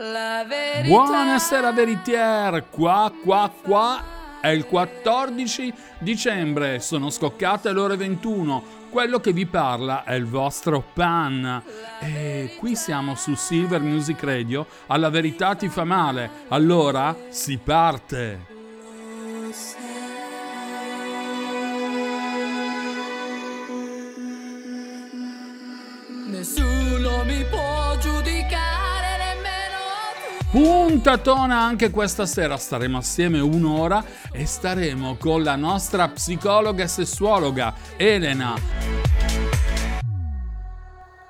La. Buonasera veritier, qua qua qua è il 14 dicembre, sono scoccate le ore 21. Quello che vi parla è il vostro Pan. E qui siamo su Silver Music Radio. Alla verità ti fa male. Allora si parte. Puntatona anche questa sera, staremo assieme un'ora e staremo con la nostra psicologa e sessuologa Elena.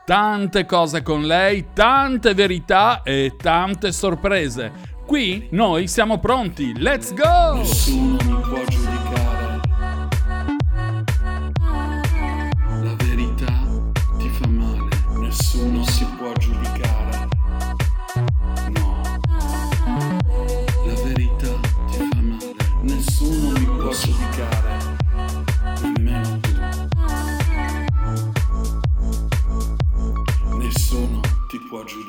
Tante cose con lei, tante verità e tante sorprese. Qui noi siamo pronti, let's go! Nessuno mi può giudicare.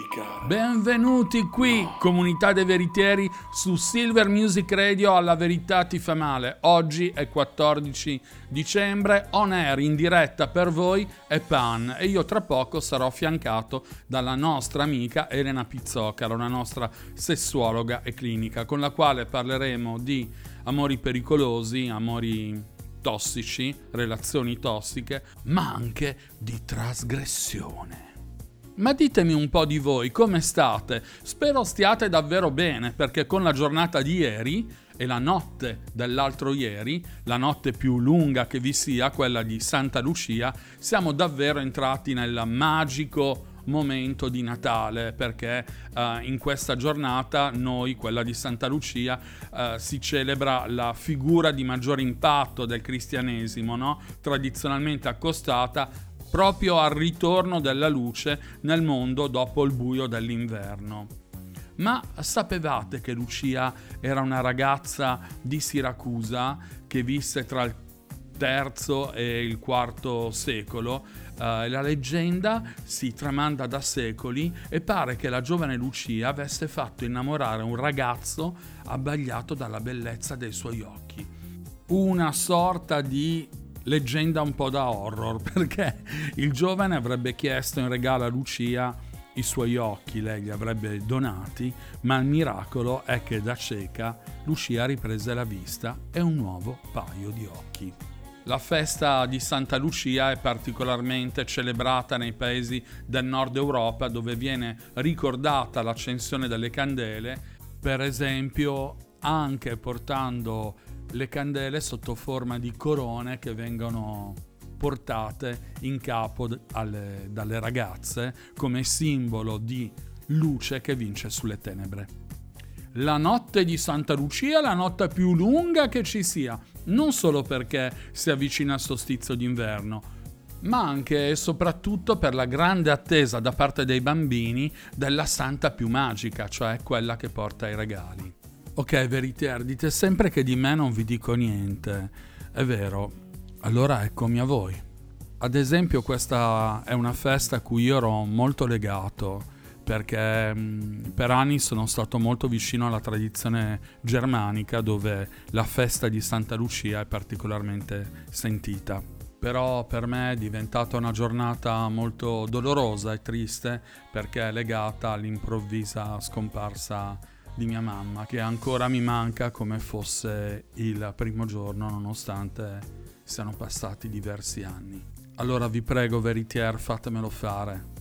Giudicare. Benvenuti qui, comunità dei veritieri, su Silver Music Radio alla verità ti fa male. Oggi è 14 dicembre, on air in diretta per voi è Pan e io tra poco sarò affiancato dalla nostra amica Elena Pizzocaro, una nostra sessuologa e clinica, con la quale parleremo di amori pericolosi, amori tossici, relazioni tossiche, ma anche di trasgressione. Ma ditemi un po' di voi, come state? Spero stiate davvero bene, perché con la giornata di ieri e la notte dell'altro ieri, la notte più lunga che vi sia, quella di Santa Lucia, siamo davvero entrati nel magico momento di Natale perché eh, in questa giornata noi, quella di Santa Lucia, eh, si celebra la figura di maggiore impatto del cristianesimo, no? tradizionalmente accostata proprio al ritorno della luce nel mondo dopo il buio dell'inverno. Ma sapevate che Lucia era una ragazza di Siracusa che visse tra il III e il IV secolo? Eh, la leggenda si tramanda da secoli e pare che la giovane Lucia avesse fatto innamorare un ragazzo abbagliato dalla bellezza dei suoi occhi. Una sorta di leggenda un po' da horror, perché il giovane avrebbe chiesto in regalo a Lucia i suoi occhi, lei li avrebbe donati, ma il miracolo è che da cieca Lucia riprese la vista e un nuovo paio di occhi. La festa di Santa Lucia è particolarmente celebrata nei paesi del nord Europa dove viene ricordata l'accensione delle candele, per esempio anche portando le candele sotto forma di corone che vengono portate in capo alle, dalle ragazze come simbolo di luce che vince sulle tenebre. La notte di Santa Lucia è la notte più lunga che ci sia, non solo perché si avvicina al solstizio d'inverno, ma anche e soprattutto per la grande attesa da parte dei bambini della santa più magica, cioè quella che porta i regali. Ok, Veritier, dite sempre che di me non vi dico niente. È vero, allora eccomi a voi. Ad esempio questa è una festa a cui io ero molto legato perché mh, per anni sono stato molto vicino alla tradizione germanica dove la festa di Santa Lucia è particolarmente sentita. Però per me è diventata una giornata molto dolorosa e triste perché è legata all'improvvisa scomparsa di mia mamma che ancora mi manca come fosse il primo giorno nonostante siano passati diversi anni. Allora vi prego Veritier fatemelo fare.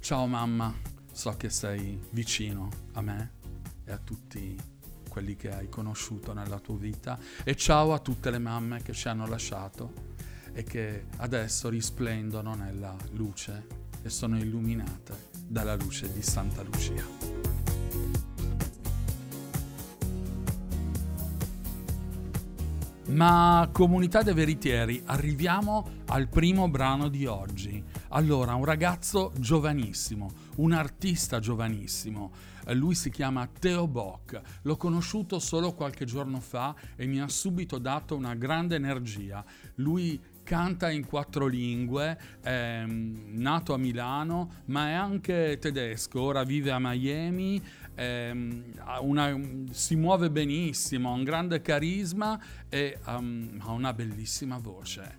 Ciao mamma, so che sei vicino a me e a tutti quelli che hai conosciuto nella tua vita e ciao a tutte le mamme che ci hanno lasciato e che adesso risplendono nella luce e sono illuminate dalla luce di Santa Lucia. Ma comunità dei veritieri, arriviamo al primo brano di oggi. Allora, un ragazzo giovanissimo, un artista giovanissimo, eh, lui si chiama Theo Bock, l'ho conosciuto solo qualche giorno fa e mi ha subito dato una grande energia. Lui canta in quattro lingue, è mm, nato a Milano, ma è anche tedesco, ora vive a Miami, ehm, una, si muove benissimo, ha un grande carisma e um, ha una bellissima voce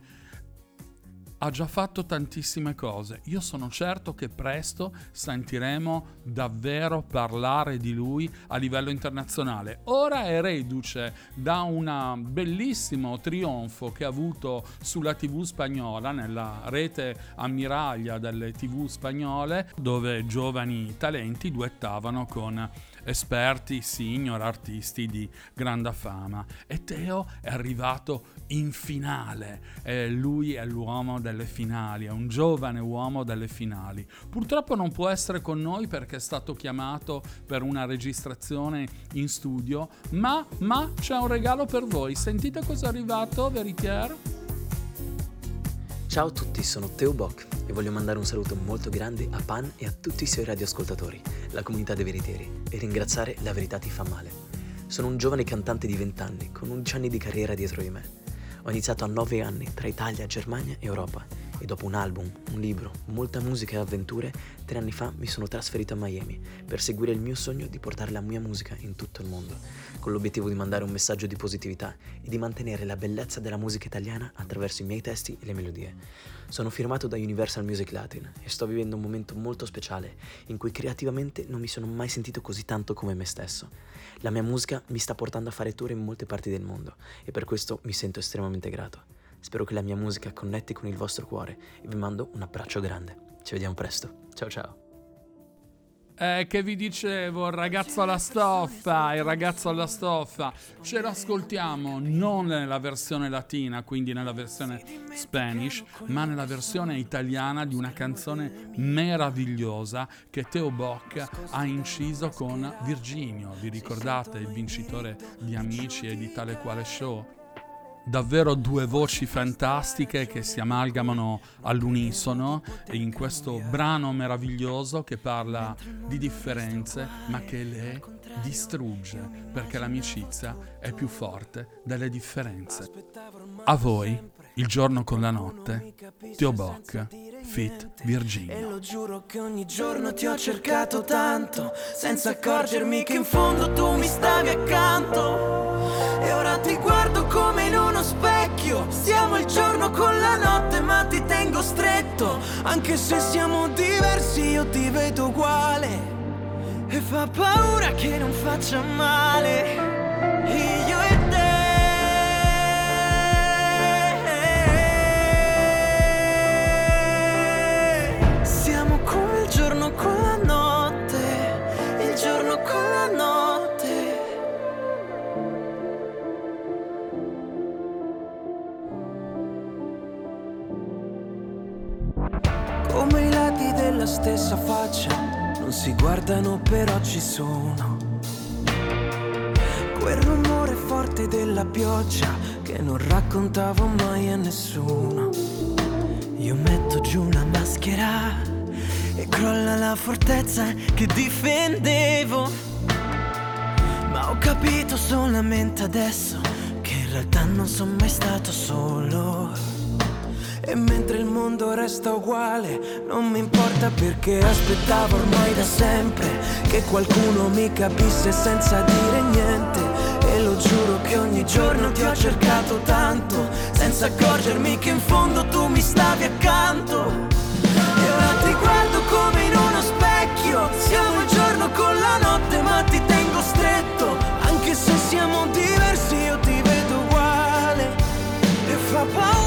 ha già fatto tantissime cose. Io sono certo che presto sentiremo davvero parlare di lui a livello internazionale. Ora è reduce da un bellissimo trionfo che ha avuto sulla TV spagnola, nella rete ammiraglia delle TV spagnole, dove giovani talenti duettavano con esperti, signor, artisti di grande fama. E Teo è arrivato in finale, eh, lui è l'uomo delle finali, è un giovane uomo delle finali. Purtroppo non può essere con noi perché è stato chiamato per una registrazione in studio, ma, ma c'è un regalo per voi. Sentite cosa è arrivato, Veritier? Ciao a tutti, sono Teo Bock e voglio mandare un saluto molto grande a Pan e a tutti i suoi radioascoltatori, la comunità dei veritieri, e ringraziare La Verità Ti Fa Male. Sono un giovane cantante di 20 anni, con 11 anni di carriera dietro di me. Ho iniziato a 9 anni tra Italia, Germania e Europa e dopo un album, un libro, molta musica e avventure, tre anni fa mi sono trasferito a Miami per seguire il mio sogno di portare la mia musica in tutto il mondo, con l'obiettivo di mandare un messaggio di positività e di mantenere la bellezza della musica italiana attraverso i miei testi e le melodie. Sono firmato da Universal Music Latin e sto vivendo un momento molto speciale in cui creativamente non mi sono mai sentito così tanto come me stesso. La mia musica mi sta portando a fare tour in molte parti del mondo e per questo mi sento estremamente grato. Spero che la mia musica connetti con il vostro cuore e vi mando un abbraccio grande. Ci vediamo presto. Ciao ciao. Eh, che vi dicevo, ragazzo alla stoffa, il ragazzo alla stoffa. Ce l'ascoltiamo non nella versione latina, quindi nella versione Spanish, ma nella versione italiana di una canzone meravigliosa che Teo Bock ha inciso con Virginio. Vi ricordate il vincitore di Amici e di tale quale show? Davvero due voci fantastiche che si amalgamano all'unisono in questo brano meraviglioso che parla di differenze ma che le distrugge perché l'amicizia è più forte delle differenze. A voi, il giorno con la notte, Tio Bock, Fit Virginia. E lo giuro che ogni giorno ti ho cercato tanto, senza accorgermi che in fondo tu mi stavi accanto. E ora ti guardo specchio Siamo il giorno con la notte ma ti tengo stretto. Anche se siamo diversi io ti vedo uguale. E fa paura che non faccia male della stessa faccia, non si guardano però ci sono. Quel rumore forte della pioggia che non raccontavo mai a nessuno. Io metto giù la maschera e crolla la fortezza che difendevo. Ma ho capito solamente adesso che in realtà non sono mai stato solo. E mentre il mondo resta uguale, non mi importa perché aspettavo ormai da sempre che qualcuno mi capisse senza dire niente. E lo giuro che ogni giorno ti ho cercato tanto, senza accorgermi che in fondo tu mi stavi accanto. E ora ti guardo come in uno specchio, siamo il giorno con la notte, ma ti tengo stretto, anche se siamo diversi io ti vedo uguale. E fa paura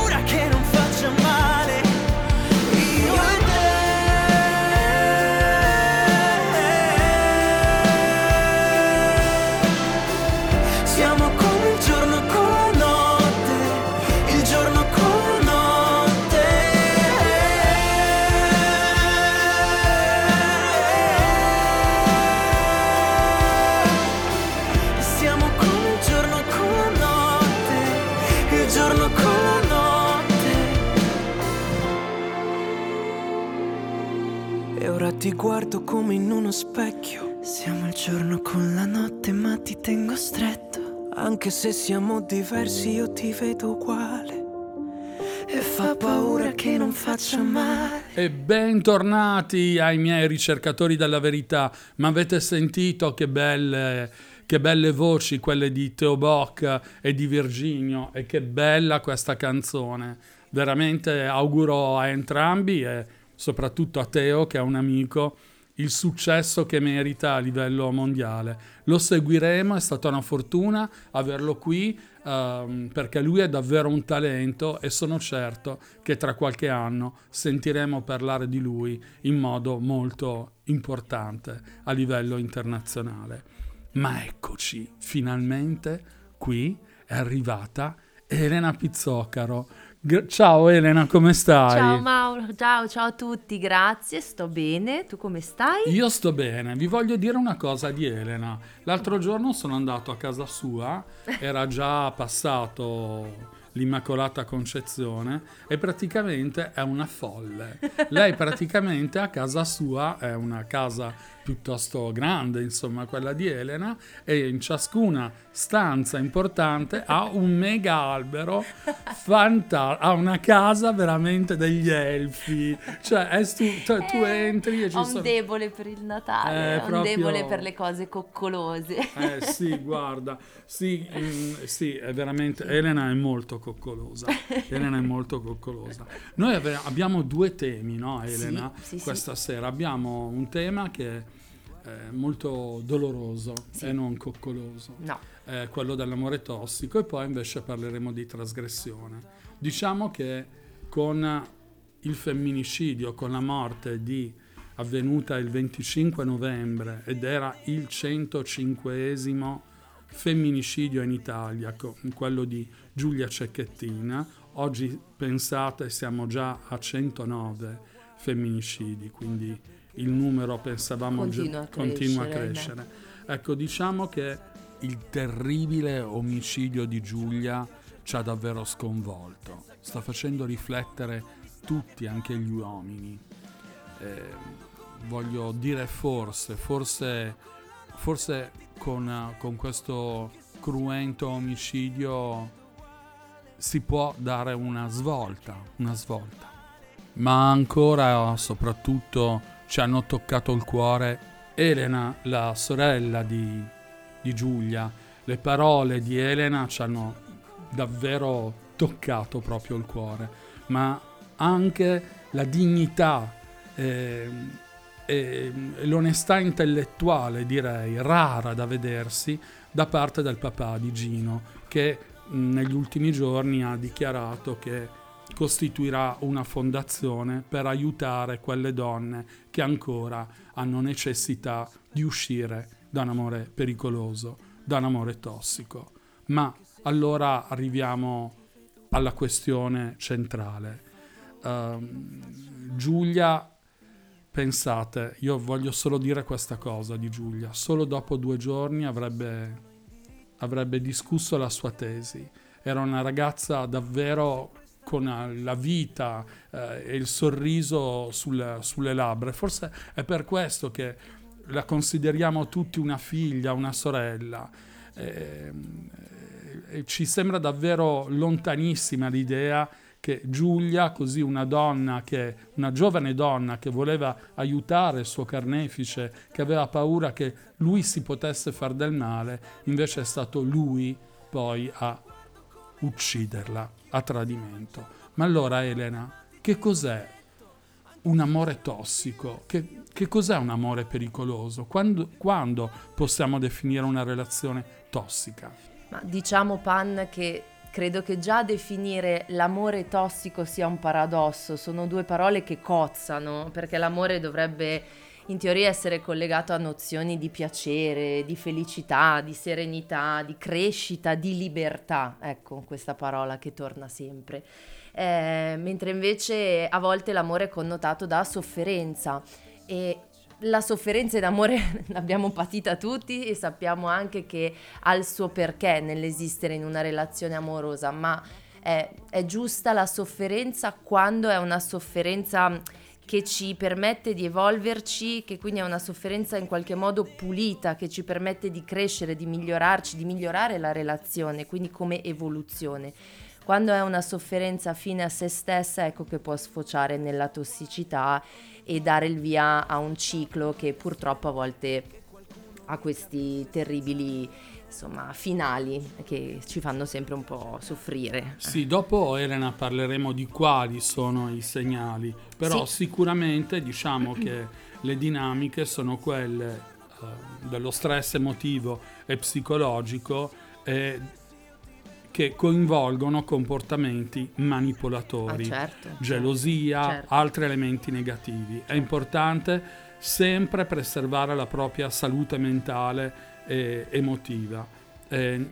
se siamo diversi io ti vedo uguale e fa paura che non faccia male. E bentornati ai miei ricercatori della verità. Ma avete sentito che belle, che belle voci quelle di Teo Bock e di Virginio e che bella questa canzone. Veramente auguro a entrambi e soprattutto a Teo che è un amico il successo che merita a livello mondiale. Lo seguiremo, è stata una fortuna averlo qui ehm, perché lui è davvero un talento e sono certo che tra qualche anno sentiremo parlare di lui in modo molto importante a livello internazionale. Ma eccoci, finalmente qui è arrivata Elena Pizzocaro Gra- ciao Elena, come stai? Ciao Mauro, ciao, ciao a tutti, grazie, sto bene, tu come stai? Io sto bene, vi voglio dire una cosa di Elena. L'altro giorno sono andato a casa sua, era già passato l'Immacolata Concezione e praticamente è una folle. Lei praticamente a casa sua è una casa piuttosto grande, insomma, quella di Elena, e in ciascuna stanza importante ha un mega albero fantastico, ha una casa veramente degli elfi, cioè stu- cioè, tu Eh, entri e ci Ho sono... un debole per il Natale, Eh, ho un proprio- debole per le cose coccolose. Eh sì, guarda, sì, mm, sì, è veramente, Elena è molto coccolosa, Elena è molto coccolosa. Noi ave- abbiamo due temi, no Elena, Sì, sì, sì. questa sera. Abbiamo un tema che eh, molto doloroso Sì. e non coccoloso, No, è quello dell'amore tossico e poi invece parleremo di trasgressione. Diciamo che con il femminicidio, con la morte di avvenuta il 25 novembre ed era il 105esimo femminicidio in Italia, quello di Giulia Cecchettina. Oggi pensate siamo già a 109 femminicidi, quindi il numero pensavamo Continua a continua a crescere, crescere. Ecco, diciamo che il terribile omicidio di Giulia ci ha davvero sconvolto, sta facendo riflettere tutti, anche gli uomini. Eh, voglio dire forse, forse, forse con, con questo cruento omicidio si può dare una svolta, una svolta. Ma ancora, soprattutto, ci hanno toccato il cuore Elena, la sorella di, di Giulia. Le parole di Elena ci hanno davvero toccato proprio il cuore, ma anche la dignità ehm, e l'onestà intellettuale, direi, rara da vedersi da parte del papà di Gino, che negli ultimi giorni ha dichiarato che costituirà una fondazione per aiutare quelle donne che ancora hanno necessità di uscire da un amore pericoloso, da un amore tossico. Ma allora arriviamo alla questione centrale. Ehm, Giulia, pensate, io voglio solo dire questa cosa di Giulia, solo dopo due giorni avrebbe, avrebbe discusso la sua tesi. Era una ragazza davvero con eh, la vita eh, e il sorriso sul- sulle labbra. Forse è per questo che la consideriamo tutti una figlia, una sorella. Ehm, e ci sembra davvero lontanissima l'idea che Giulia, così una donna che, una giovane donna che voleva aiutare il suo carnefice, che aveva paura che lui si potesse far del male, invece è stato lui poi a ucciderla a tradimento. Ma allora Elena, che cos'è un amore tossico? Che, che cos'è un amore pericoloso? Quando, quando possiamo definire una relazione tossica? ma diciamo Pan che credo che già definire l'amore tossico sia un paradosso, sono due parole che cozzano, perché l'amore dovrebbe in teoria essere collegato a nozioni di piacere, di felicità, di serenità, di crescita, di libertà, ecco questa parola che torna sempre. Eh, mentre invece a volte l'amore è connotato da sofferenza e la sofferenza d'amore l'abbiamo patita tutti e sappiamo anche che ha il suo perché nell'esistere in una relazione amorosa, ma è, è giusta la sofferenza quando è una sofferenza che ci permette di evolverci, che quindi è una sofferenza in qualche modo pulita, che ci permette di crescere, di migliorarci, di migliorare la relazione, quindi come evoluzione. Quando è una sofferenza fine a se stessa, ecco che può sfociare nella tossicità e dare il via a un ciclo che purtroppo a volte ha questi terribili insomma, finali che ci fanno sempre un po' soffrire. Sì, dopo Elena parleremo di quali sono i segnali, però Sì. sicuramente diciamo che le dinamiche sono quelle eh, dello stress emotivo e psicologico eh, che coinvolgono comportamenti manipolatori, Ah, certo, gelosia, certo. altri elementi negativi. È importante sempre preservare la propria salute mentale e emotiva. Eh,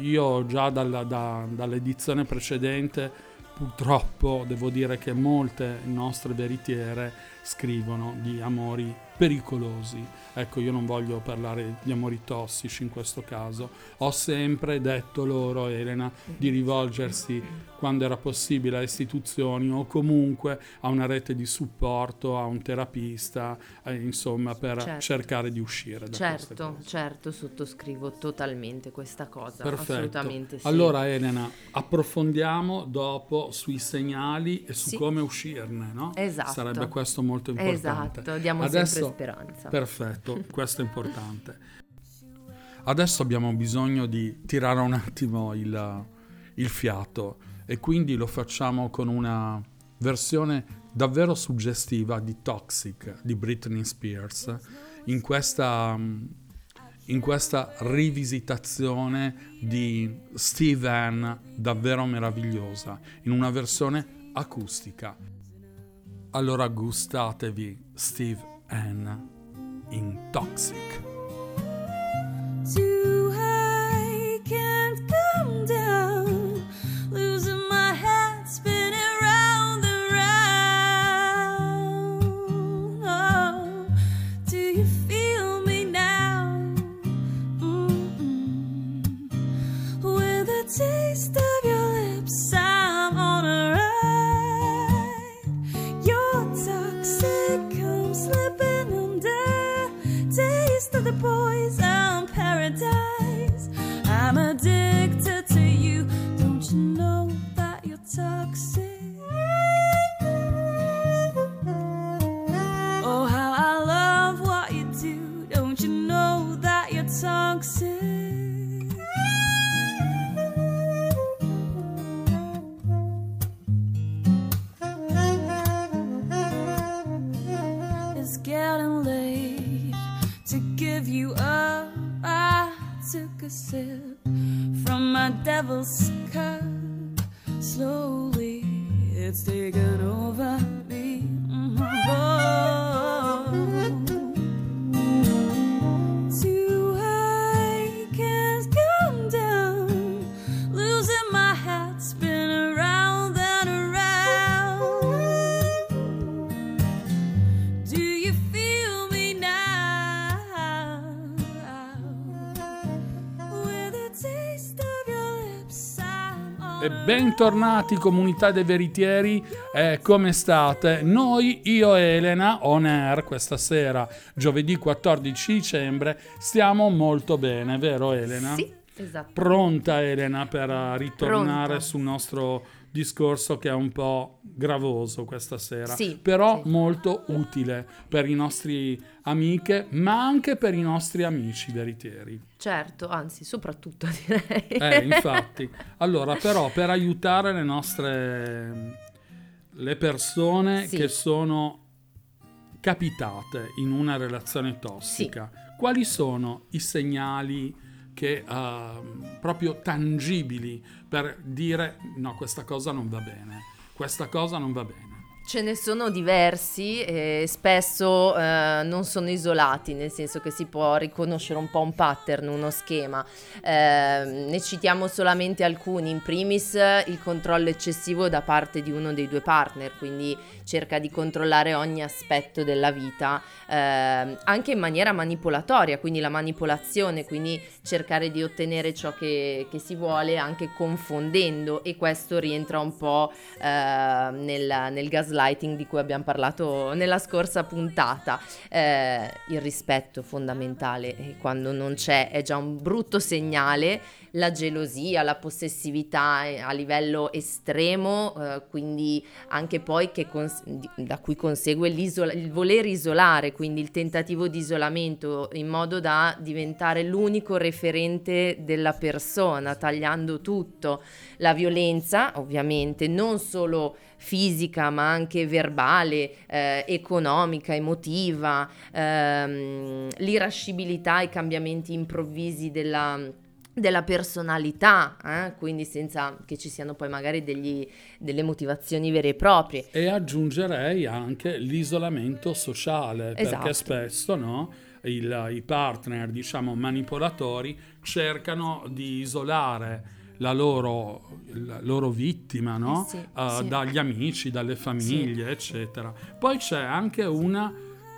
io già dalla- da- dall'edizione precedente purtroppo devo dire che molte nostre veritiere scrivono di amori pericolosi. Ecco, io non voglio parlare di amori tossici in questo caso. Ho sempre detto loro, Elena, di rivolgersi quando era possibile a istituzioni o comunque a una rete di supporto, a un terapista, eh, insomma, per Certo. cercare di uscire da Certo, certo, sottoscrivo totalmente questa cosa. Perfetto. Assolutamente sì. Allora Elena, approfondiamo dopo sui segnali e su Sì. come uscirne, no? Esatto. Sarebbe questo molto importante. Esatto, diamo Adesso- sempre speranza. Perfetto, questo è importante. Adesso abbiamo bisogno di tirare un attimo il, il fiato e quindi lo facciamo con una versione davvero suggestiva di Toxic di Britney Spears in questa, in questa rivisitazione di Steve Ann davvero meravigliosa in una versione acustica. Allora gustatevi Steve Ann in Toxic. Bentornati comunità dei veritieri, eh, come state? Noi, io e Elena, on air questa sera, giovedì 14 dicembre, stiamo molto bene, vero Elena? Sì, esatto. Pronta Elena per ritornare Pronta. sul nostro discorso che è un po' gravoso questa sera, Sì, però sì. molto utile per i nostri amiche, ma anche per i nostri amici veritieri. Certo, anzi, soprattutto direi. Eh, infatti. Allora, però, per aiutare le nostre le persone Sì. che sono capitate in una relazione tossica, quali sono i segnali che ehm, proprio tangibili per dire no, questa cosa non va bene, questa cosa non va bene. Ce ne sono diversi e spesso eh, non sono isolati, nel senso che si può riconoscere un po' un pattern, uno schema. Eh, ne citiamo solamente alcuni, in primis il controllo eccessivo da parte di uno dei due partner, quindi cerca di controllare ogni aspetto della vita, eh, anche in maniera manipolatoria, quindi la manipolazione, quindi cercare di ottenere ciò che, che si vuole anche confondendo e questo rientra un po' eh, nel, nel gaslighting di cui abbiamo parlato nella scorsa puntata. Eh, il rispetto fondamentale e quando non c'è è già un brutto segnale, la gelosia, la possessività eh, a livello estremo, eh, quindi anche poi che cons- da cui consegue il voler isolare, quindi il tentativo di isolamento in modo da diventare l'unico referente della persona, tagliando tutto. La violenza, ovviamente, non solo fisica ma anche verbale, eh, economica, emotiva, ehm, l'irascibilità, i cambiamenti improvvisi della, della personalità, eh, quindi senza che ci siano poi magari degli- delle motivazioni vere e proprie. E aggiungerei anche l'isolamento sociale, Esatto. perché spesso no, il- i partner, diciamo, manipolatori cercano di isolare la loro, la loro vittima no? Eh sì, Eh, sì. dagli amici, dalle famiglie, eccetera. Poi c'è anche un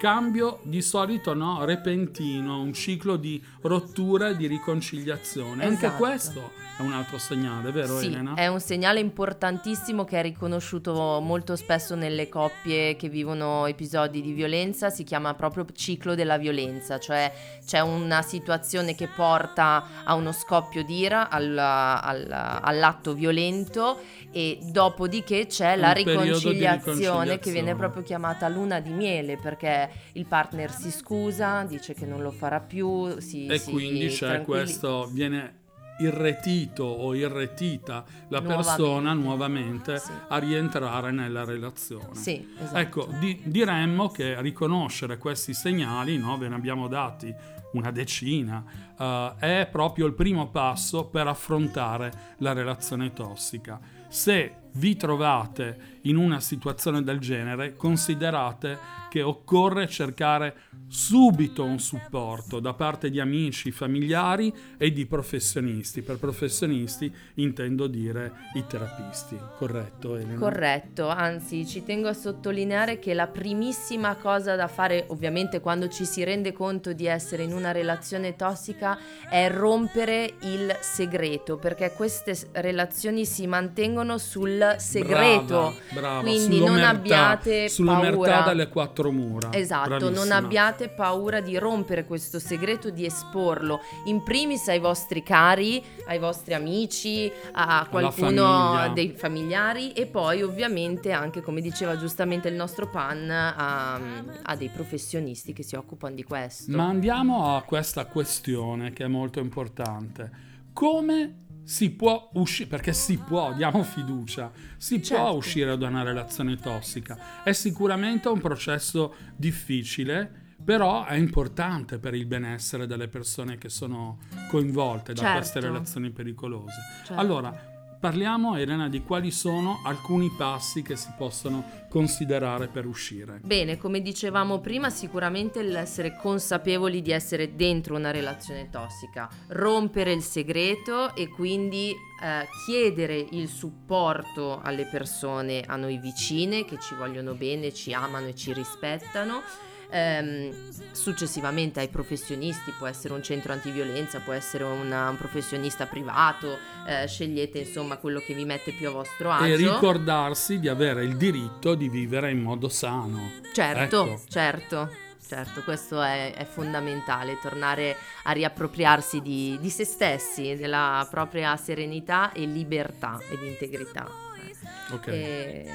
cambio di solito no, repentino, un ciclo di rottura e di riconciliazione. Anche Esatto. questo è un altro segnale, vero Sì, Elena? è un segnale importantissimo che è riconosciuto molto spesso nelle coppie che vivono episodi di violenza, si chiama proprio ciclo della violenza, cioè c'è una situazione che porta a uno scoppio d'ira, al- al- all'atto violento e dopodiché c'è la Un di riconciliazione che riconciliazione. viene proprio chiamata luna di miele perché il partner si scusa, dice che non lo farà più, si, e si quindi c'è tranquilli- questo, viene irretito o irretita la Nuovamente. persona nuovamente Sì. a rientrare nella relazione. Sì, esatto. Ecco, di- diremmo che riconoscere questi segnali, no, ve ne abbiamo dati una decina, eh, è proprio il primo passo per affrontare la relazione tossica. Se vi trovate in una situazione del genere, considerate che occorre cercare subito un supporto da parte di amici, familiari e di professionisti. Per professionisti intendo dire i terapisti, corretto Elena? Corretto, anzi ci tengo a sottolineare che la primissima cosa da fare, ovviamente quando ci si rende conto di essere in una relazione tossica, è rompere il segreto, perché queste relazioni si mantengono sul segreto. Brava, brava, Quindi non abbiate paura. dalle quattro mura. Esatto, non Bravissima. abbiate paura di rompere questo segreto, di esporlo in primis ai vostri cari, ai vostri amici, a qualcuno dei familiari e poi ovviamente anche, come diceva giustamente il nostro Pan, a, a dei professionisti che si occupano di questo. Ma andiamo a questa questione che è molto importante. Come si può uscire, perché si può, diamo fiducia, si può Certo. uscire da una relazione tossica. È sicuramente un processo difficile, però è importante per il benessere delle persone che sono coinvolte da Certo. queste relazioni pericolose. Certo. Allora, parliamo Elena di quali sono alcuni passi che si possono considerare per uscire. Bene, come dicevamo prima, sicuramente l'essere consapevoli di essere dentro una relazione tossica, rompere il segreto e quindi eh, chiedere il supporto alle persone a noi vicine che ci vogliono bene, ci amano e ci rispettano. Ehm, successivamente ai professionisti, può essere un centro antiviolenza, può essere una- un professionista privato, eh, scegliete insomma quello che vi mette più a vostro agio. E ricordarsi di avere il diritto di vivere in modo sano. Certo, Ecco. certo, certo, questo è, è fondamentale, tornare a riappropriarsi di, di se stessi, della propria serenità e libertà ed integrità. Ok. E,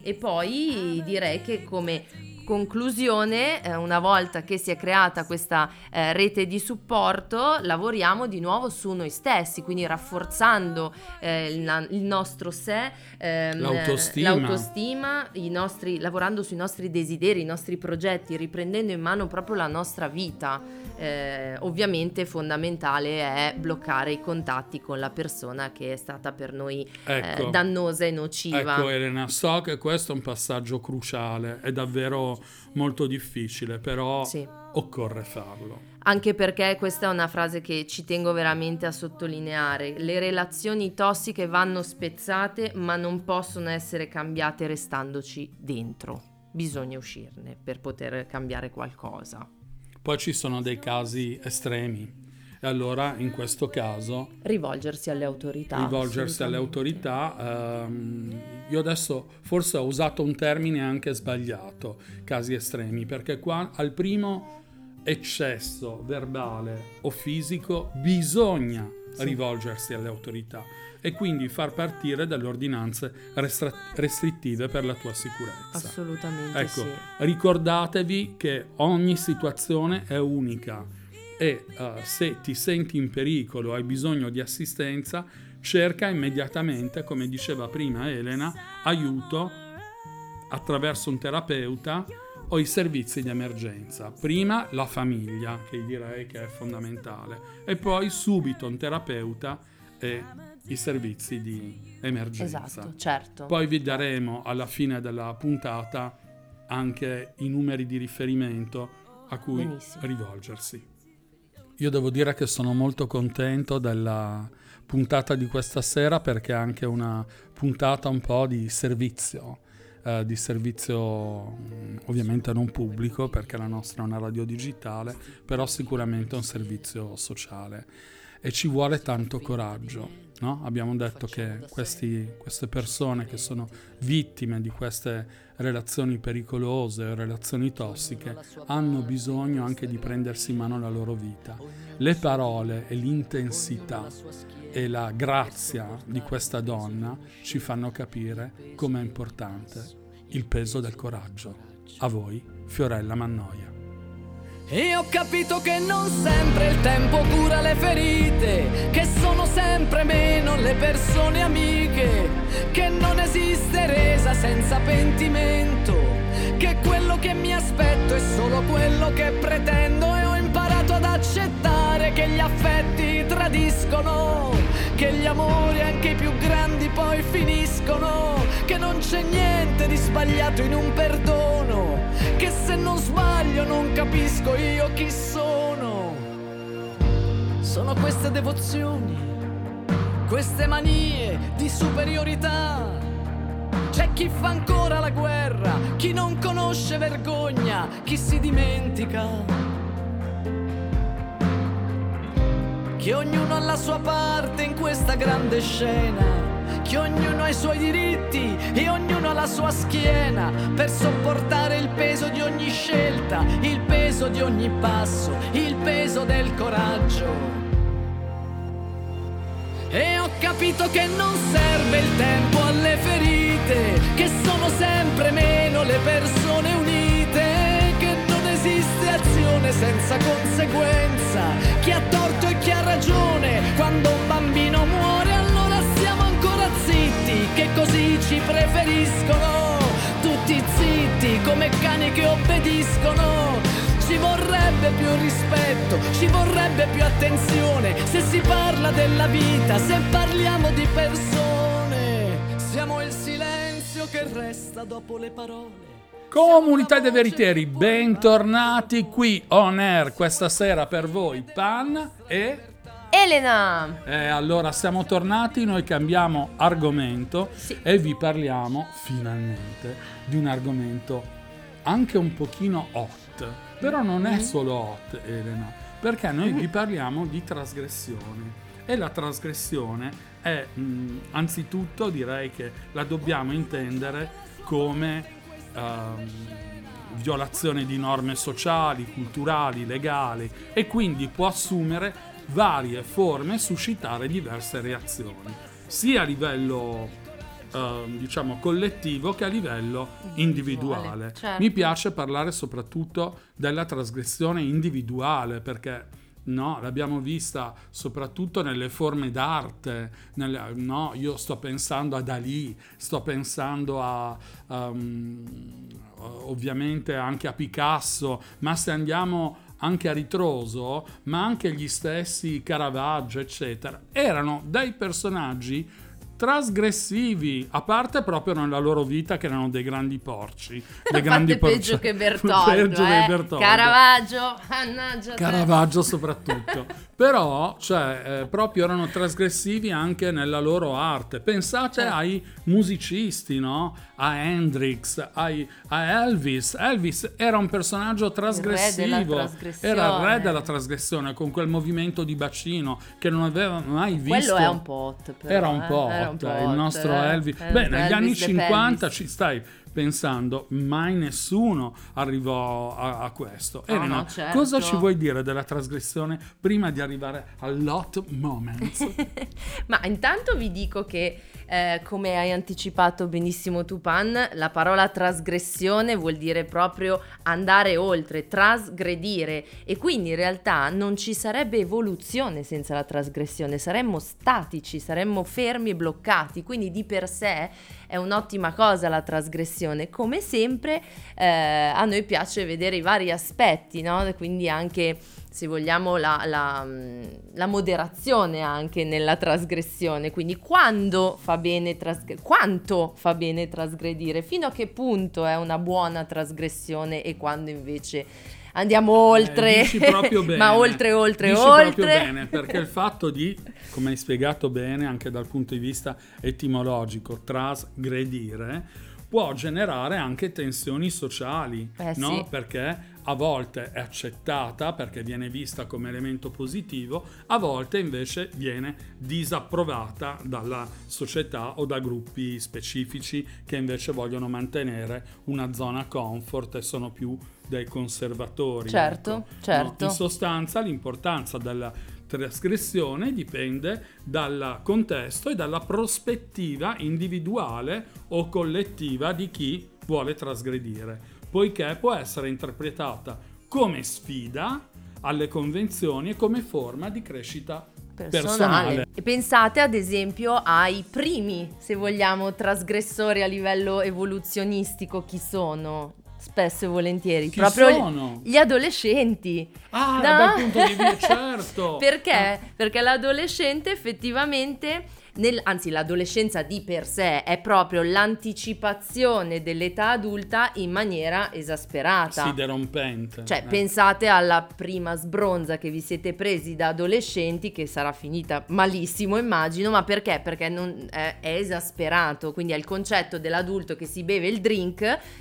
e poi direi che come conclusione, eh, una volta che si è creata questa eh, rete di supporto, lavoriamo di nuovo su noi stessi, quindi rafforzando eh, il, il nostro sé, ehm, L'autostima. l'autostima, i nostri- lavorando sui nostri desideri, i nostri progetti, riprendendo in mano proprio la nostra vita. Eh, ovviamente fondamentale è bloccare i contatti con la persona che è stata per noi eh, Ecco. dannosa e nociva. Ecco Elena, so che questo è un passaggio cruciale, è davvero molto difficile, però Sì. occorre farlo. Anche perché questa è una frase che ci tengo veramente a sottolineare. Le relazioni tossiche vanno spezzate, ma non possono essere cambiate restandoci dentro. Bisogna uscirne per poter cambiare qualcosa. Poi ci sono dei casi estremi E allora in questo caso Rivolgersi alle autorità. rivolgersi alle autorità. ehm, io adesso forse ho usato un termine anche sbagliato, casi estremi, perché qua al primo eccesso verbale o fisico bisogna rivolgersi alle autorità e quindi far partire delle ordinanze restrittive per la tua sicurezza. Assolutamente Ecco, sì. ricordatevi che ogni situazione è unica e eh, se ti senti in pericolo, hai bisogno di assistenza, cerca immediatamente, come diceva prima Elena, aiuto attraverso un terapeuta o i servizi di emergenza. Prima la famiglia, che direi che è fondamentale, e poi subito un terapeuta e i servizi di emergenza. Esatto, certo. Poi vi daremo alla fine della puntata anche i numeri di riferimento a cui Benissimo. rivolgersi. Io devo dire che sono molto contento della puntata di questa sera perché è anche una puntata un po' di servizio, eh, di servizio mh, ovviamente non pubblico perché la nostra è una radio digitale, però sicuramente un servizio sociale e ci vuole tanto coraggio. no? Abbiamo detto che questi- queste persone che sono vittime di queste relazioni pericolose, relazioni tossiche, hanno bisogno anche di prendersi in mano la loro vita. Le parole e l'intensità e la grazia di questa donna ci fanno capire com'è importante il peso del coraggio. A voi, Fiorella Mannoia. E ho capito che non sempre il tempo cura le ferite, che sono sempre meno le persone amiche, che non esiste resa senza pentimento, che quello che mi aspetto è solo quello che pretendo e ho imparato ad accettare che gli affetti tradiscono, che gli amori anche i più grandi poi finiscono, che non c'è niente di sbagliato in un perdono, che se non sbaglio non capisco io chi sono. Sono queste devozioni, queste manie di superiorità. C'è chi fa ancora la guerra, chi non conosce vergogna, chi si dimentica. Che ognuno ha la sua parte in questa grande scena. Che ognuno ha i suoi diritti e ognuno ha la sua schiena per sopportare il peso di ogni scelta, il peso di ogni passo, il peso del coraggio. E ho capito che non serve il tempo alle ferite, che sono sempre meno le persone unite, esiste azione senza conseguenza, chi ha torto e chi ha ragione, quando un bambino muore allora siamo ancora zitti, che così ci preferiscono, tutti zitti come cani che obbediscono. Ci vorrebbe più rispetto, ci vorrebbe più attenzione se si parla della vita, se parliamo di persone. Siamo il silenzio che resta dopo le parole. Comunità dei Veriteri, bentornati qui on air questa sera per voi, Pan e... Elena! Eh, allora siamo tornati, noi cambiamo argomento Sì. e vi parliamo finalmente di un argomento anche un pochino hot. Però non è solo hot, Elena, perché noi vi parliamo di trasgressione. E la trasgressione è, mh, anzitutto direi che la dobbiamo intendere come violazione di norme sociali, culturali, legali e quindi può assumere varie forme e suscitare diverse reazioni, sia a livello ehm, diciamo collettivo che a livello individuale. certo. Mi piace parlare soprattutto della trasgressione individuale perché No, l'abbiamo vista soprattutto nelle forme d'arte. nelle- no, io sto pensando a Dalì, sto pensando a ehm, ovviamente anche a Picasso, ma se andiamo anche a ritroso, ma anche gli stessi Caravaggio, eccetera, erano dei personaggi trasgressivi, a parte proprio nella loro vita che erano dei grandi porci, dei grandi Fate peggio porci- che Bertoldo, peggio eh. che Bertoldo. Caravaggio, mannaggia. Caravaggio soprattutto. Però, cioè, eh, proprio erano trasgressivi anche nella loro arte. Pensate Certo. ai musicisti, no? a Hendrix, ai- a Elvis. Elvis era un personaggio trasgressivo, trasgressione. era il re della trasgressione con quel movimento di bacino che non aveva mai visto. Quello è un po' hot, però, Era un eh. po' Era un hot, po' il nostro eh. Elvis. Eh, Beh, negli anni the 50 Pelvis. ci stai pensando, mai nessuno arrivò a, a questo. Ah, Elena, no, certo. cosa ci vuoi dire della trasgressione prima di arrivare all'hot moment? Ma intanto vi dico che, eh, come hai anticipato benissimo tu, Pan, la parola trasgressione vuol dire proprio andare oltre, trasgredire. E quindi in realtà non ci sarebbe evoluzione senza la trasgressione, saremmo statici, saremmo fermi e bloccati. Quindi di per sé è un'ottima cosa la trasgressione. Come sempre eh, a noi piace vedere i vari aspetti, no? Quindi anche se vogliamo la, la, mm, la moderazione anche nella trasgressione, quindi quando fa bene trasgredire, quanto fa bene trasgredire, fino a che punto è una buona trasgressione e quando invece andiamo oltre, Eh, proprio bene. ma oltre, oltre, Dici oltre. proprio bene, perché il fatto di, come hai spiegato bene anche dal punto di vista etimologico, trasgredire, può generare anche tensioni sociali, Eh, no? sì. Perché a volte è accettata perché viene vista come elemento positivo, a volte invece viene disapprovata dalla società o da gruppi specifici che invece vogliono mantenere una zona comfort e sono più dei conservatori. Certo, ecco. certo. No, in sostanza l'importanza della trasgressione dipende dal contesto e dalla prospettiva individuale o collettiva di chi vuole trasgredire, poiché può essere interpretata come sfida alle convenzioni e come forma di crescita personale. E pensate ad esempio ai primi, se vogliamo, trasgressori a livello evoluzionistico, chi sono? Spesso e volentieri, Chi proprio sono? gli adolescenti. Ah, No? dal punto di vista, certo. Perché? Perché l'adolescente effettivamente, nel- anzi l'adolescenza di per sé è proprio l'anticipazione dell'età adulta in maniera esasperata. Sì, derompente. Cioè, Eh. pensate alla prima sbronza che vi siete presi da adolescenti, che sarà finita malissimo, immagino, ma perché? Perché non- è, è esasperato, quindi è il concetto dell'adulto che si beve il drink,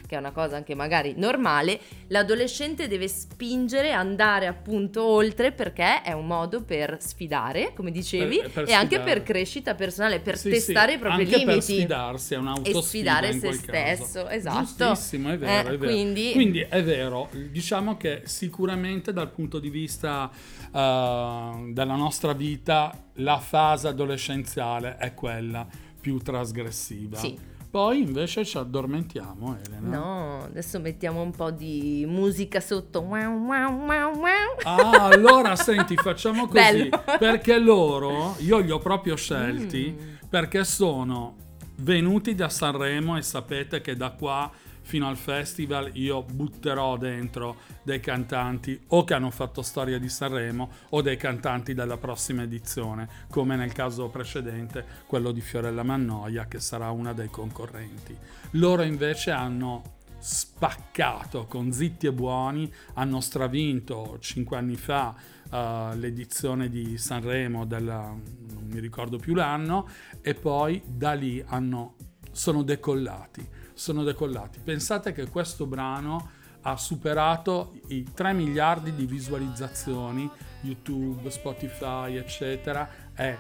che è una cosa anche magari normale, l'adolescente deve spingere, andare appunto oltre, perché è un modo per sfidare, come dicevi, Per- per e anche sfidare. per crescita personale, per Sì, testare sì, i propri anche per limiti. sfidarsi, è un'autosfida E sfidare se quel caso. stesso, esatto. Giustissimo, è vero, Eh, è vero. quindi- è vero, diciamo che sicuramente dal punto di vista eh, della nostra vita la fase adolescenziale è quella più trasgressiva. Sì. Poi invece ci addormentiamo, Elena. No, adesso mettiamo un po' di musica sotto. Ah, allora senti, facciamo così. Bello. Perché loro, io li ho proprio scelti, Mm. perché sono venuti da Sanremo e sapete che da qua fino al festival io butterò dentro dei cantanti o che hanno fatto storia di Sanremo o dei cantanti della prossima edizione, come nel caso precedente quello di Fiorella Mannoia che sarà una dei concorrenti. Loro invece hanno spaccato con zitti e buoni, hanno stravinto cinque anni fa eh, l'edizione di Sanremo della, non mi ricordo più l'anno, e poi da lì hanno, sono decollati. Sono decollati. Pensate che questo brano ha superato i 3 miliardi di visualizzazioni, YouTube, Spotify, eccetera. È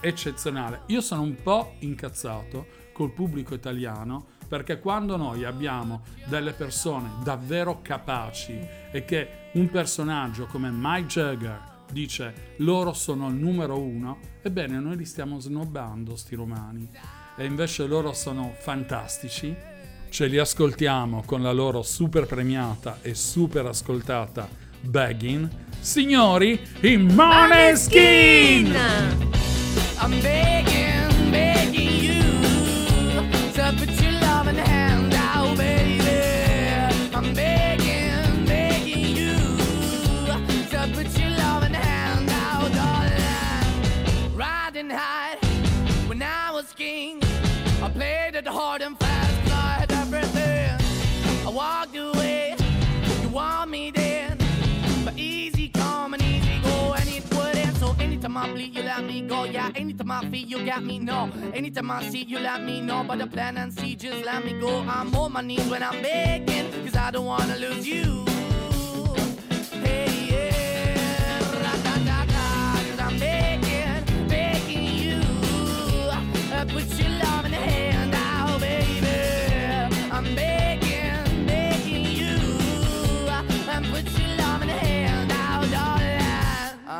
eccezionale. Io sono un po' incazzato col pubblico italiano perché quando noi abbiamo delle persone davvero capaci e che un personaggio come Mike Jagger dice loro sono il numero uno, ebbene noi li stiamo snobbando sti romani e invece loro sono fantastici. Ce li ascoltiamo con la loro super premiata e super ascoltata Baggin. Signori, i Måneskin! I'm begging, begging you to put your loving hand out, baby. I'm begging, begging you to put your loving hand out, darling. Riding high when I was king, I played it hard and walked away, you want me then, but easy come and easy go, and it wouldn't. So anytime I bleed, you let me go. Yeah, anytime I feel, you got me. No, anytime I see, you let me know. But the plan and see, just let me go. I'm on my knees when I'm begging, cause I don't wanna lose you. Hey, yeah, ra-da-da-da, cause I'm begging, begging you. Uh, Put your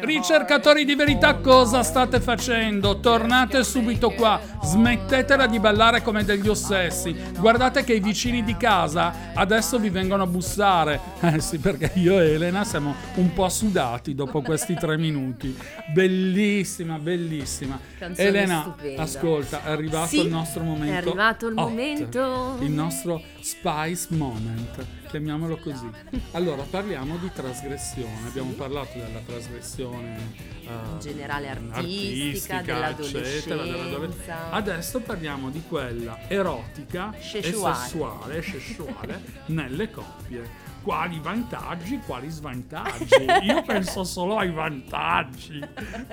Ricercatori di verità, cosa state facendo? Tornate subito qua, smettetela di ballare come degli ossessi. Guardate che i vicini di casa adesso vi vengono a bussare. Eh sì, perché io e Elena siamo un po' sudati dopo questi tre minuti. Bellissima, bellissima. Canzone Elena, stupenda. ascolta, è arrivato Sì, il nostro momento. è arrivato il hot, momento. Il nostro Spice Moment, chiamiamolo così. Allora, parliamo di trasgressione. Abbiamo parlato della trasgressione eh, In generale artistica, dell'adolescenza. eccetera, dell'adole- Adesso parliamo di quella erotica Sessuale. e sessuale, sessuale nelle coppie. Quali vantaggi, quali svantaggi? Io penso solo ai vantaggi,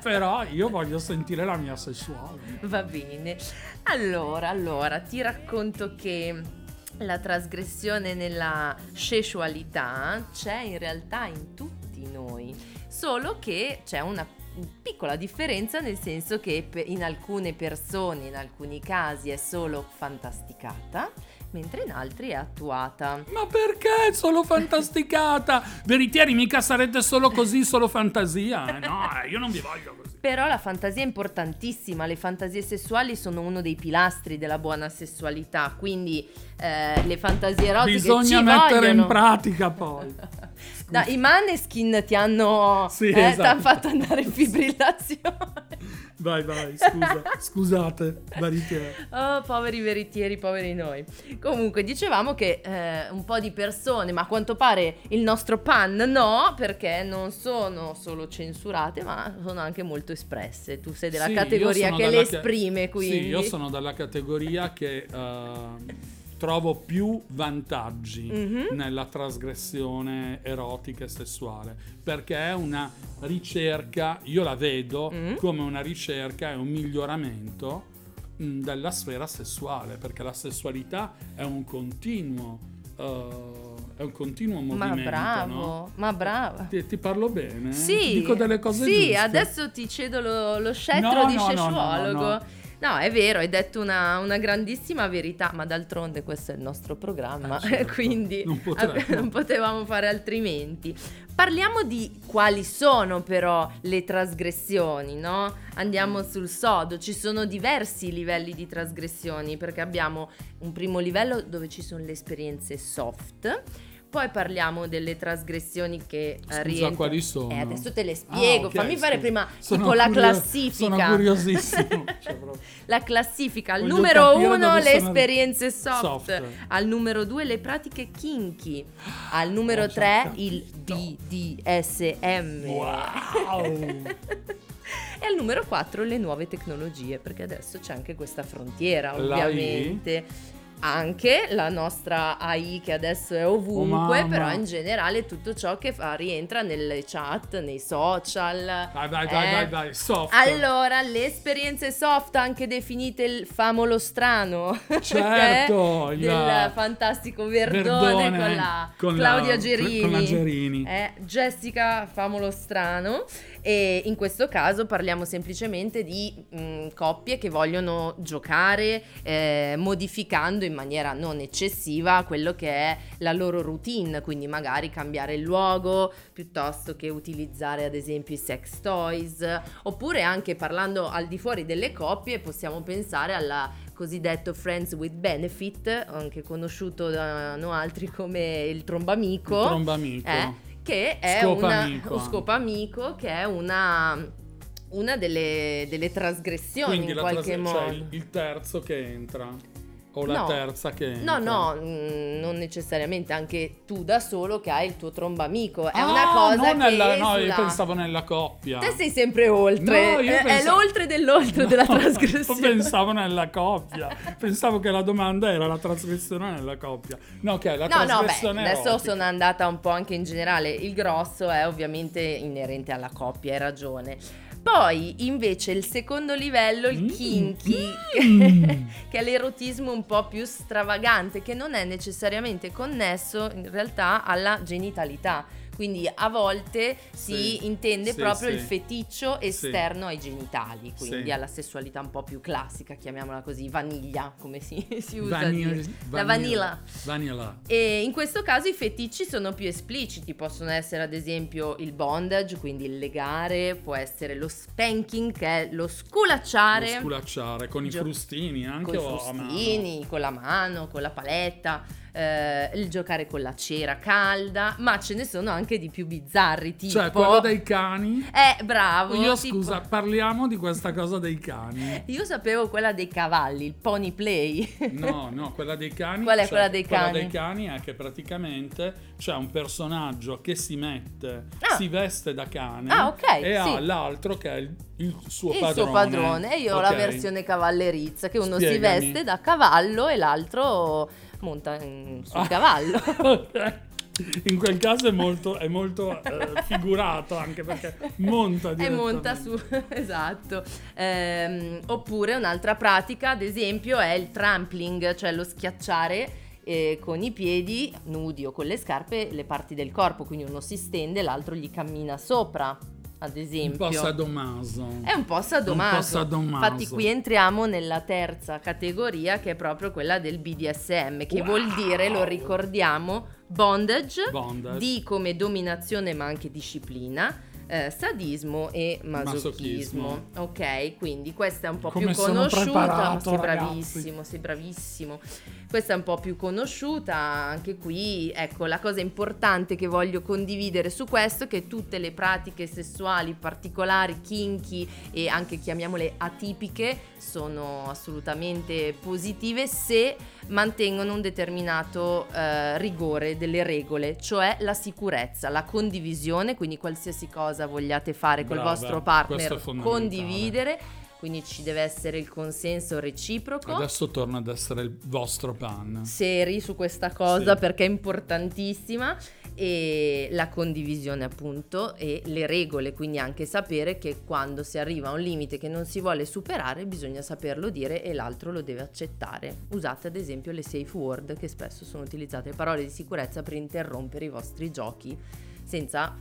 però io voglio sentire la mia sessuale. Va bene. Allora, allora, ti racconto che la trasgressione nella sessualità c'è in realtà in tutti noi, solo che c'è una piccola differenza nel senso che in alcune persone, in alcuni casi è solo fantasticata, mentre in altri è attuata. Ma perché solo fantasticata? Veritieri, mica sarete solo così, solo fantasia. eh? No, eh, io non vi voglio così. Però la fantasia è importantissima, le fantasie sessuali sono uno dei pilastri della buona sessualità, quindi eh, le fantasie erotiche Bisogna mettere vogliono. in pratica poi. No, I maneskin ti hanno Sì, eh, esatto. t'han fatto andare in fibrillazione. Vai, vai, scusa, scusate, veritieri. Oh, poveri veritieri, poveri noi. Comunque, dicevamo che eh, un po' di persone, ma a quanto pare il nostro pan no, perché non sono solo censurate, ma sono anche molto espresse. Tu sei della Sì, categoria che le ca- esprime, quindi. Sì, io sono dalla categoria che eh, trovo più vantaggi Mhm. nella trasgressione erotica e sessuale, perché è una ricerca, io la vedo Mhm. come una ricerca e un miglioramento mh, della sfera sessuale, perché la sessualità è un continuo, eh, è un continuo Ma movimento, bravo, no? ma brava. Ti, ti parlo bene? Sì, Dico delle cose sì, giuste? adesso ti cedo lo, lo scettro No, di no, sessuologo. No, è vero, hai detto una, una grandissima verità, ma d'altronde questo è il nostro programma, Eh, certo, quindi non non potevamo fare altrimenti. Parliamo di quali sono però le trasgressioni, no? Andiamo sul sodo, ci sono diversi livelli di trasgressioni perché abbiamo un primo livello dove ci sono le esperienze soft. Poi parliamo delle trasgressioni che Scusa, eh, rientrano. quali sono? Eh, adesso te le spiego. Ah, ok, Fammi fare scusa. prima Sono tipo la curio- classifica. Sono curiosissimo. Cioè. La classifica. Al Voglio numero uno le esperienze soft. soft. Al numero due le pratiche kinky. Al numero già tre capito. il BDSM. Wow! E al numero 4 le nuove tecnologie, perché adesso c'è anche questa frontiera, La I? Anche la nostra AI che adesso è ovunque, Oh, però in generale tutto ciò che fa rientra nelle chat, nei social. Dai, dai, dai, eh. dai, dai, soft. Allora, le esperienze soft, anche definite il famolo strano, Certo, eh, il- del fantastico Verdone, Verdone con la con Claudia la- Gerini, con la Gerini. eh, Jessica famolo strano. E in questo caso parliamo semplicemente di mh, coppie che vogliono giocare eh, modificando in maniera non eccessiva quello che è la loro routine, quindi magari cambiare il luogo piuttosto che utilizzare ad esempio i sex toys, oppure anche parlando al di fuori delle coppie possiamo pensare alla cosiddetto Friends with Benefit, anche conosciuto da no altri come il trombamico. Il trombamico. eh, che è Scopa una amico o anche. scopa amico che è una, una delle, delle trasgressioni Quindi in qualche trasgressione, modo. cioè il terzo che entra. O la No. terza che entra. No, no, mm, non necessariamente anche tu da solo che hai il tuo trombamico. È Ah, una cosa non che nella- no, io pensavo nella coppia. Te sei sempre oltre. No, io è, pensavo- l'oltre dell'oltre della No, trasgressione. Pensavo nella coppia. Pensavo che la domanda era la trasgressione nella coppia. No, che è la No, no, beh, trasgressione adesso sono andata un po' anche in generale. Il grosso è ovviamente inerente alla coppia, hai ragione. Poi invece il secondo livello, il Mm. kinky, Mm. che è l'erotismo un po' più stravagante, che non è necessariamente connesso in realtà alla genitalità. Quindi a volte si Sì, intende sì, proprio sì. il feticcio esterno ai genitali, quindi alla sessualità un po' più classica, chiamiamola così, vaniglia, come si, si usa Vanil- dire. La vanilla. Vanilla. E in questo caso i feticci sono più espliciti, possono essere ad esempio il bondage, quindi il legare, può essere lo spanking che è lo sculacciare Lo sculacciare con i Gio- frustini anche con i o frustini, con la mano, con la paletta, eh, il giocare con la cera calda, ma ce ne sono anche di più bizzarri, tipo Cioè, quello dei cani. Eh, bravo. Io tipo- scusa, parliamo di questa cosa dei cani. Io sapevo quella dei cavalli, il pony play. No, no, quella dei cani. Qual è cioè, quella dei Quella cani? dei cani è che praticamente c'è un personaggio che si mette, Ah. si veste da cane Ah, ok, e ha sì. l'altro che è il, il suo il padrone. suo padrone e io ho la versione cavallerizza che uno si Spiegami. veste da cavallo e l'altro monta in- sul Ah. cavallo. Ok. In quel caso è molto, è molto eh, figurato anche perché monta E monta su, esatto. Ehm, oppure un'altra pratica, ad esempio, è il trampling, cioè lo schiacciare eh, con i piedi nudi o con le scarpe le parti del corpo, quindi uno si stende l'altro gli cammina sopra, ad un esempio. po' sadomaso. È un po' sadomaso. Un po' sadomaso. Infatti qui entriamo nella terza categoria che è proprio quella del BDSM, che vuol Wow! dire, lo ricordiamo, bondage, Bondage. di come dominazione ma anche disciplina. eh, sadismo e Masochismo. masochismo. Ok, quindi questa è un po' Come più conosciuta. sei bravissimo, sei bravissimo. Questa è un po' più conosciuta, anche qui, ecco, la cosa importante che voglio condividere su questo è che tutte le pratiche sessuali particolari, kinky e anche chiamiamole atipiche sono assolutamente positive se mantengono un determinato eh, rigore delle regole, cioè la sicurezza, la condivisione, quindi qualsiasi cosa vogliate fare col Brava, vostro partner, condividere, quindi ci deve essere il consenso reciproco Adesso torna ad essere il vostro pan. seri su questa cosa Sì. perché è importantissima e la condivisione appunto e le regole, quindi anche sapere che quando si arriva a un limite che non si vuole superare bisogna saperlo dire e l'altro lo deve accettare. Usate ad esempio le safe word che spesso sono utilizzate parole di sicurezza per interrompere i vostri giochi senza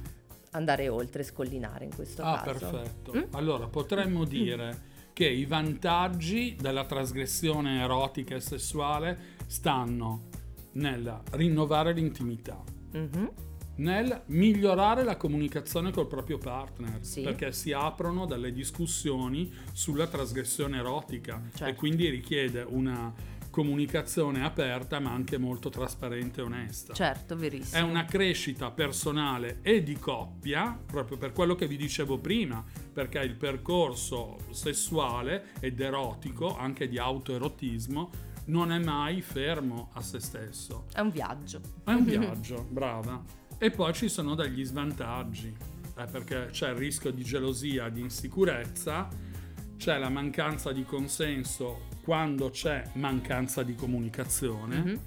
andare oltre, scollinare in questo Ah, caso. perfetto. Mm? Allora, potremmo dire che i vantaggi della trasgressione erotica e sessuale stanno nel rinnovare l'intimità, Mhm. nel migliorare la comunicazione col proprio partner, Sì. perché si aprono delle discussioni sulla trasgressione erotica Certo. e quindi richiede una comunicazione aperta ma anche molto trasparente e onesta. Certo, È verissimo. una crescita personale e di coppia, proprio per quello che vi dicevo prima, perché il percorso sessuale ed erotico, anche di autoerotismo, non è mai fermo a se stesso. È un viaggio. È un viaggio, brava. E poi ci sono degli svantaggi, eh, perché c'è il rischio di gelosia, di insicurezza c'è la mancanza di consenso quando c'è mancanza di comunicazione Mhm.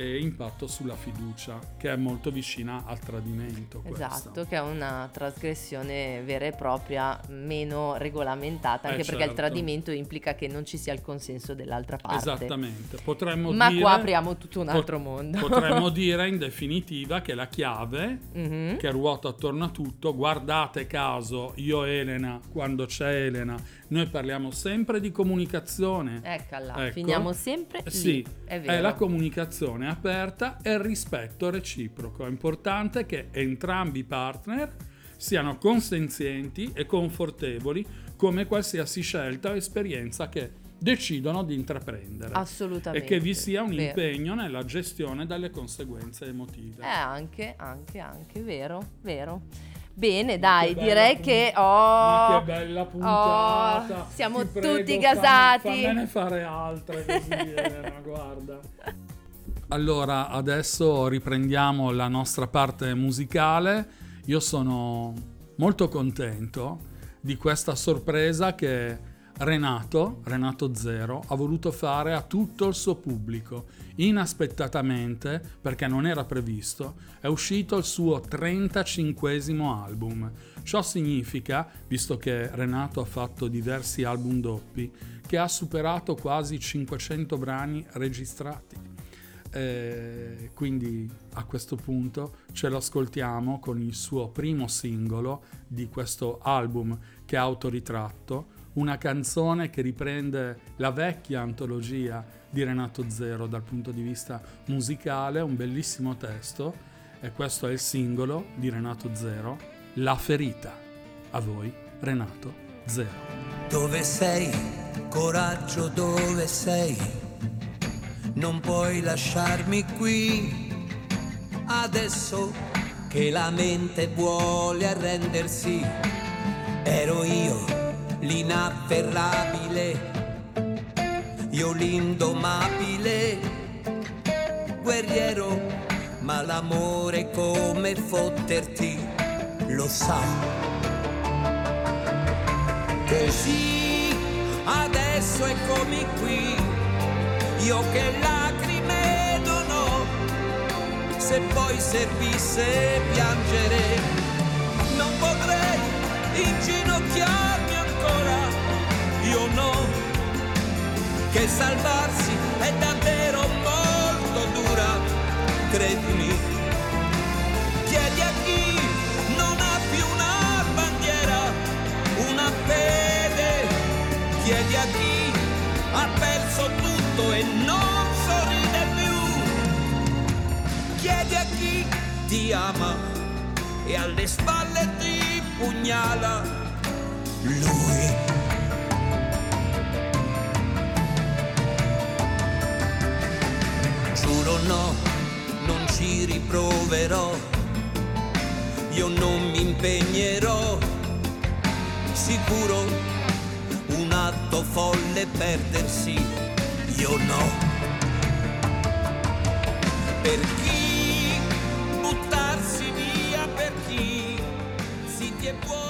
E impatto sulla fiducia, che è molto vicina al tradimento. Esatto, che è una trasgressione vera e propria, meno regolamentata, Eh, anche perché il certo. tradimento implica che non ci sia il consenso dell'altra parte. Esattamente. Potremmo Ma dire, qua apriamo tutto un pot- altro mondo. Potremmo dire in definitiva che la chiave Mhm. che ruota attorno a tutto, guardate caso, io e Elena, quando c'è Elena, noi parliamo sempre di comunicazione. Eccola, Ecco. finiamo sempre lì. È vero. la comunicazione aperta e il rispetto reciproco. È importante che entrambi i partner siano consenzienti e confortevoli come qualsiasi scelta o esperienza che decidono di intraprendere. Assolutamente. E che vi sia un vero. impegno nella gestione delle conseguenze emotive. Eh, anche, anche, anche, vero, vero. Bene, dai, bella direi pun- che Ma oh, che bella puntata! oh, siamo prego, tutti gasati. Fammene fare altre così, Elena, guarda. Allora, adesso riprendiamo la nostra parte musicale. Io sono molto contento di questa sorpresa che Renato, Renato Zero, ha voluto fare a tutto il suo pubblico. Inaspettatamente, perché non era previsto, è uscito il suo 35 album. Ciò significa, visto che Renato ha fatto diversi album doppi, che ha superato quasi 500 brani registrati. Eh, quindi a questo punto ce lo ascoltiamo con il suo primo singolo di questo album che è Autoritratto, una canzone che riprende la vecchia antologia di Renato Zero dal punto di vista musicale, un bellissimo testo e questo è il singolo di Renato Zero, La ferita. A voi Renato Zero. Dove sei? Coraggio, dove sei? Non puoi lasciarmi qui. Adesso che la mente vuole arrendersi, ero io l'inafferrabile, io l'indomabile, guerriero, ma l'amore come fotterti, lo sai. Così adesso eccomi qui, io che lacrime non ho, se poi servisse piangere, non potrei inginocchiarmi ancora, io no, che salvarsi è davvero molto dura, credimi. Chiedi a chi non ha più una bandiera, una fede, chiedi a chi ha perso tutto e non sorride più, chiedi a chi ti ama e alle spalle ti pugnala lui. Giuro no, non ci riproverò, io non mi impegnerò, sicuro un atto folle perdersi, io no. Per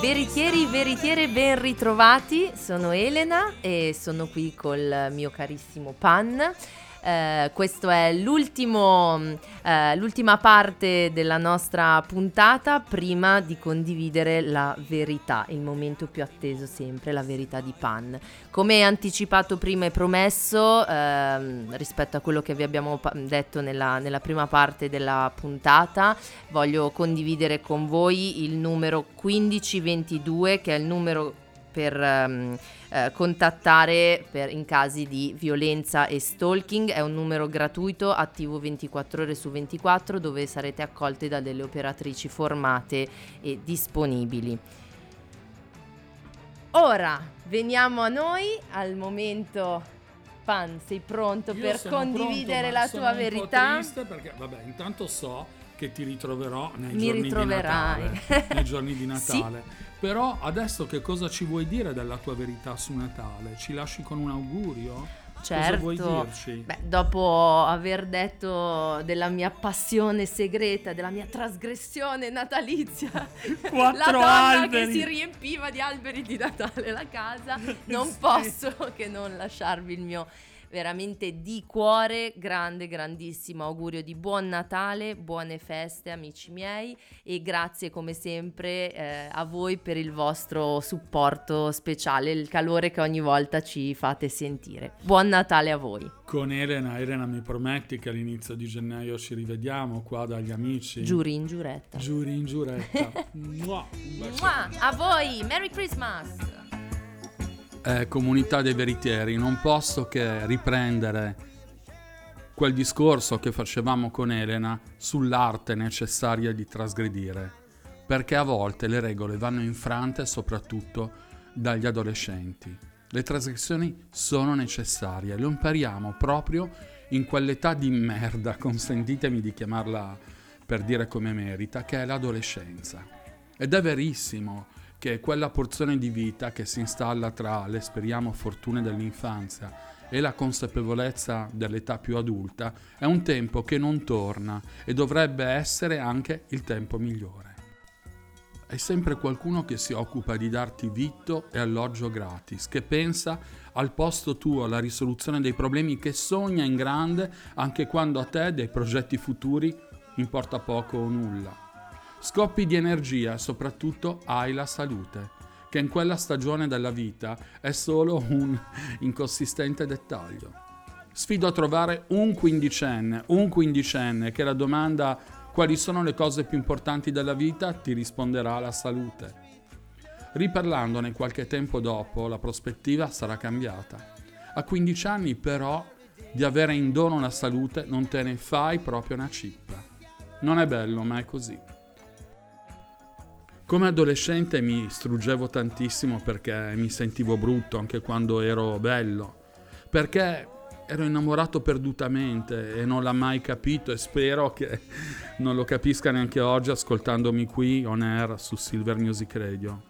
Veritieri, veritiere, ben ritrovati. Sono Elena e sono qui col mio carissimo Pan. Eh, questo è l'ultimo, eh, l'ultima parte della nostra puntata prima di condividere la verità, il momento più atteso sempre, la verità di Pan. Come anticipato prima e promesso, ehm, rispetto a quello che vi abbiamo pa- detto nella, nella prima parte della puntata, voglio condividere con voi il numero 1522 che è il numero per ehm, eh, contattare per- in casi di violenza e stalking è un numero gratuito attivo 24 ore su 24 dove sarete accolte da delle operatrici formate e disponibili. Ora veniamo a noi al momento Pan, sei pronto Io per sono condividere pronto, la sono tua verità? triste perché, vabbè, intanto so che ti ritroverò nei Mi giorni ritroverai. di Natale. nei giorni di Sì. Però adesso che cosa ci vuoi dire della tua verità su Natale? Ci lasci con un augurio? Certo. vuoi dirci? Beh, dopo aver detto della mia passione segreta, della mia trasgressione natalizia, Quattro la donna alberi. che si riempiva di alberi di Natale la casa, non posso che non lasciarvi il mio veramente di cuore grande, grandissimo augurio di buon Natale, buone feste amici miei e grazie come sempre eh, a voi per il vostro supporto speciale, il calore che ogni volta ci fate sentire. Buon Natale a voi. Con Elena, Elena mi prometti che all'inizio di gennaio ci rivediamo qua dagli amici? Giuri in giuretta. Giuri in giuretta. Mua, a voi, Merry Christmas! Eh, comunità dei veritieri, non posso che riprendere quel discorso che facevamo con Elena sull'arte necessaria di trasgredire, perché a volte le regole vanno infrante soprattutto dagli adolescenti. Le trasgressioni sono necessarie, lo impariamo proprio in quell'età di merda, consentitemi di chiamarla per dire come merita, che è l'adolescenza. Ed è verissimo che quella porzione di vita che si installa tra le speriamo fortune dell'infanzia e la consapevolezza dell'età più adulta è un tempo che non torna e dovrebbe essere anche il tempo migliore. È sempre qualcuno che si occupa di darti vitto e alloggio gratis, che pensa al posto tuo alla risoluzione dei problemi, che sogna in grande anche quando a te dei progetti futuri importa poco o nulla. Scoppi di energia e soprattutto hai la salute, che in quella stagione della vita è solo un inconsistente dettaglio. Sfido a trovare un quindicenne, un quindicenne che la domanda quali sono le cose più importanti della vita ti risponderà la salute. Riparlandone qualche tempo dopo, la prospettiva sarà cambiata. A 15 anni però di avere in dono la salute non te ne fai proprio una cippa. Non è bello, ma è così. Come adolescente mi struggevo tantissimo perché mi sentivo brutto anche quando ero bello, perché ero innamorato perdutamente e non l'ha mai capito e spero che non lo capisca neanche oggi ascoltandomi qui on air su Silver Music Radio.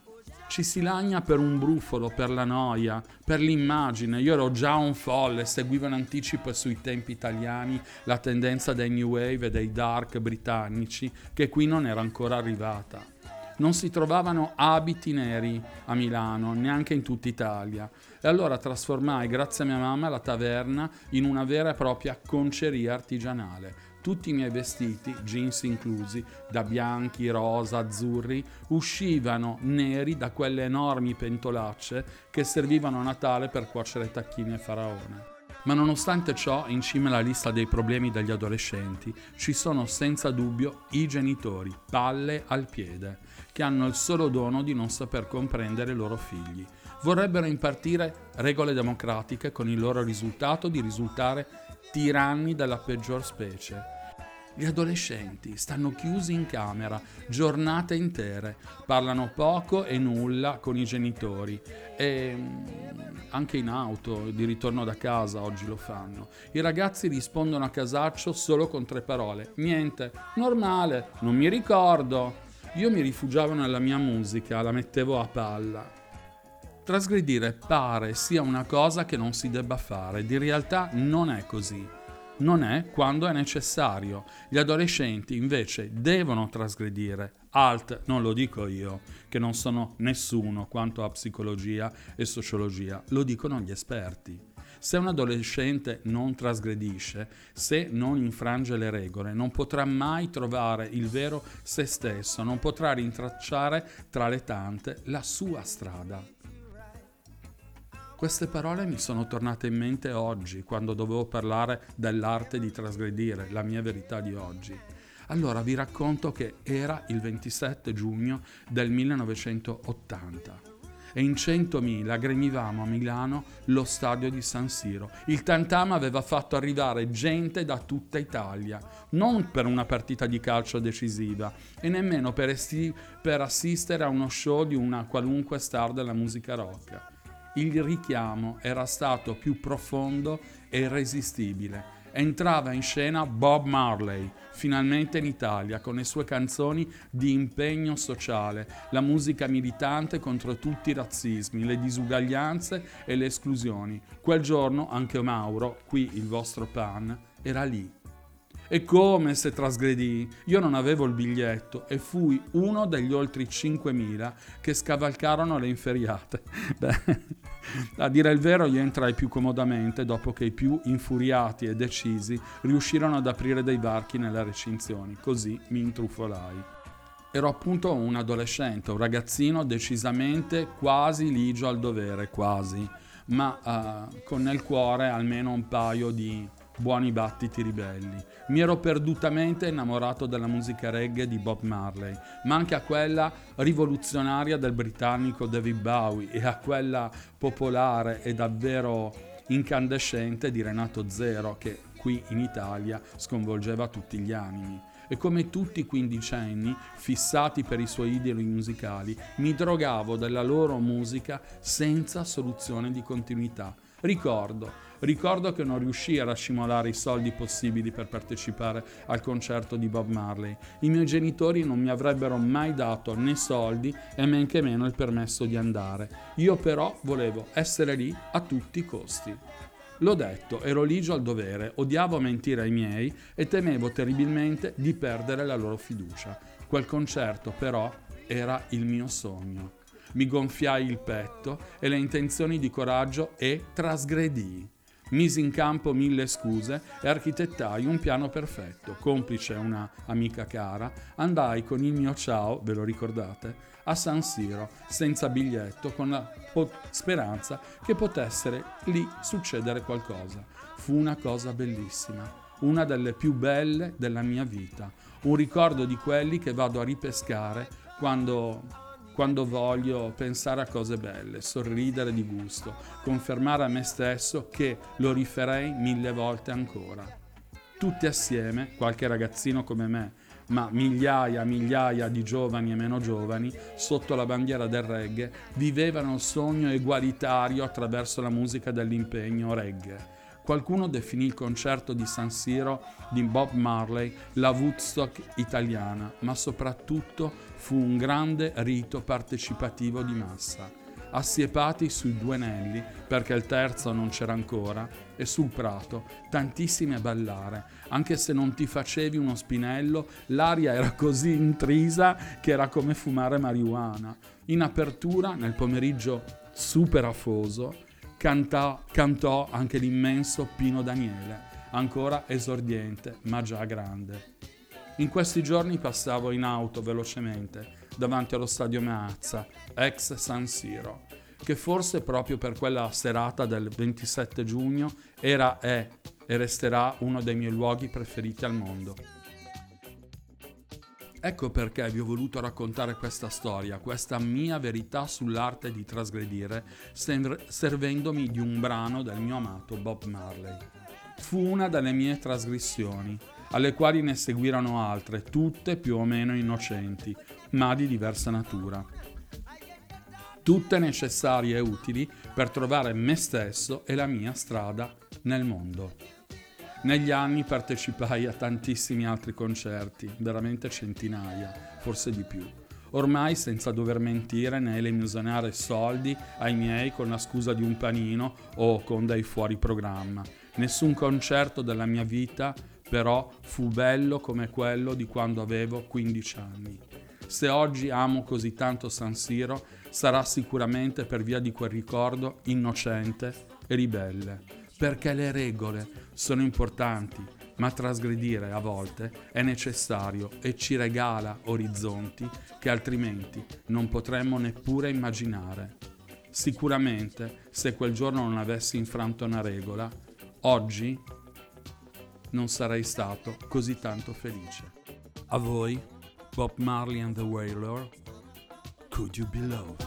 Ci si lagna per un brufolo, per la noia, per l'immagine. Io ero già un folle, seguivo in anticipo sui tempi italiani la tendenza dei new wave e dei dark britannici che qui non era ancora arrivata. Non si trovavano abiti neri a Milano, neanche in tutta Italia. E allora trasformai, grazie a mia mamma, la taverna in una vera e propria conceria artigianale. Tutti i miei vestiti, jeans inclusi, da bianchi, rosa, azzurri, uscivano neri da quelle enormi pentolacce che servivano a Natale per cuocere tacchini e faraone. Ma nonostante ciò, in cima alla lista dei problemi degli adolescenti ci sono senza dubbio i genitori, palle al piede, che hanno il solo dono di non saper comprendere i loro figli. Vorrebbero impartire regole democratiche con il loro risultato di risultare tiranni della peggior specie. Gli adolescenti stanno chiusi in camera giornate intere, parlano poco e nulla con i genitori e mm, anche in auto di ritorno da casa oggi lo fanno. I ragazzi rispondono a casaccio solo con tre parole. Niente, normale, non mi ricordo. Io mi rifugiavo nella mia musica, la mettevo a palla. Trasgredire pare sia una cosa che non si debba fare, di realtà non è così. Non è quando è necessario. Gli adolescenti invece devono trasgredire. Alt, non lo dico io, che non sono nessuno quanto a psicologia e sociologia, lo dicono gli esperti. Se un adolescente non trasgredisce, se non infrange le regole, non potrà mai trovare il vero se stesso, non potrà rintracciare tra le tante la sua strada. Queste parole mi sono tornate in mente oggi, quando dovevo parlare dell'arte di trasgredire, la mia verità di oggi. Allora vi racconto che era il 27 giugno del 1980 e in 100.000 gremivamo a Milano lo stadio di San Siro. Il Tantam aveva fatto arrivare gente da tutta Italia, non per una partita di calcio decisiva e nemmeno per, esti- per assistere a uno show di una qualunque star della musica rock il richiamo era stato più profondo e irresistibile entrava in scena Bob Marley, finalmente in Italia, con le sue canzoni di impegno sociale, la musica militante contro tutti i razzismi, le disuguaglianze e le esclusioni. Quel giorno anche Mauro, qui il vostro pan, era lì. E come se trasgredì? Io non avevo il biglietto e fui uno degli oltre 5.000 che scavalcarono le inferiate. Beh, a dire il vero, io entrai più comodamente dopo che i più infuriati e decisi riuscirono ad aprire dei varchi nelle recinzioni. Così mi intrufolai. Ero appunto un adolescente, un ragazzino decisamente quasi ligio al dovere, quasi, ma uh, con nel cuore almeno un paio di buoni battiti ribelli. Mi ero perdutamente innamorato della musica reggae di Bob Marley, ma anche a quella rivoluzionaria del britannico David Bowie e a quella popolare e davvero incandescente di Renato Zero che qui in Italia sconvolgeva tutti gli animi. E come tutti i quindicenni, fissati per i suoi idoli musicali, mi drogavo della loro musica senza soluzione di continuità. Ricordo Ricordo che non riuscii a rascimolare i soldi possibili per partecipare al concerto di Bob Marley. I miei genitori non mi avrebbero mai dato né soldi e men che meno il permesso di andare. Io però volevo essere lì a tutti i costi. L'ho detto, ero ligio al dovere, odiavo mentire ai miei e temevo terribilmente di perdere la loro fiducia. Quel concerto però era il mio sogno. Mi gonfiai il petto e le intenzioni di coraggio e trasgredii. Misi in campo mille scuse e architettai un piano perfetto. Complice una amica cara, andai con il mio ciao, ve lo ricordate, a San Siro, senza biglietto, con la po- speranza che potesse lì succedere qualcosa. Fu una cosa bellissima, una delle più belle della mia vita, un ricordo di quelli che vado a ripescare quando quando voglio pensare a cose belle, sorridere di gusto, confermare a me stesso che lo rifarei mille volte ancora. Tutti assieme, qualche ragazzino come me, ma migliaia, migliaia di giovani e meno giovani, sotto la bandiera del reggae, vivevano il sogno egualitario attraverso la musica dell'impegno reggae Qualcuno definì il concerto di San Siro di Bob Marley la Woodstock italiana, ma soprattutto fu un grande rito partecipativo di massa. Assiepati sui due anelli, perché il terzo non c'era ancora, e sul prato, tantissimi a ballare. Anche se non ti facevi uno spinello, l'aria era così intrisa che era come fumare marijuana. In apertura, nel pomeriggio super afoso, cantò, cantò anche l'immenso Pino Daniele, ancora esordiente ma già grande. In questi giorni passavo in auto velocemente davanti allo stadio Meazza, ex San Siro, che forse proprio per quella serata del 27 giugno era, è e resterà uno dei miei luoghi preferiti al mondo. Ecco perché vi ho voluto raccontare questa storia, questa mia verità sull'arte di trasgredire, servendomi di un brano del mio amato Bob Marley. Fu una delle mie trasgressioni, alle quali ne seguirono altre, tutte più o meno innocenti, ma di diversa natura. Tutte necessarie e utili per trovare me stesso e la mia strada nel mondo. Negli anni partecipai a tantissimi altri concerti, veramente centinaia, forse di più. Ormai senza dover mentire né elemosinare soldi ai miei con la scusa di un panino o con dei fuori programma. Nessun concerto della mia vita però fu bello come quello di quando avevo 15 anni. Se oggi amo così tanto San Siro, sarà sicuramente per via di quel ricordo innocente e ribelle perché le regole sono importanti, ma trasgredire a volte è necessario e ci regala orizzonti che altrimenti non potremmo neppure immaginare. Sicuramente, se quel giorno non avessi infranto una regola, oggi non sarei stato così tanto felice. A voi, Bob Marley and the Wailer, Could You Be Loved?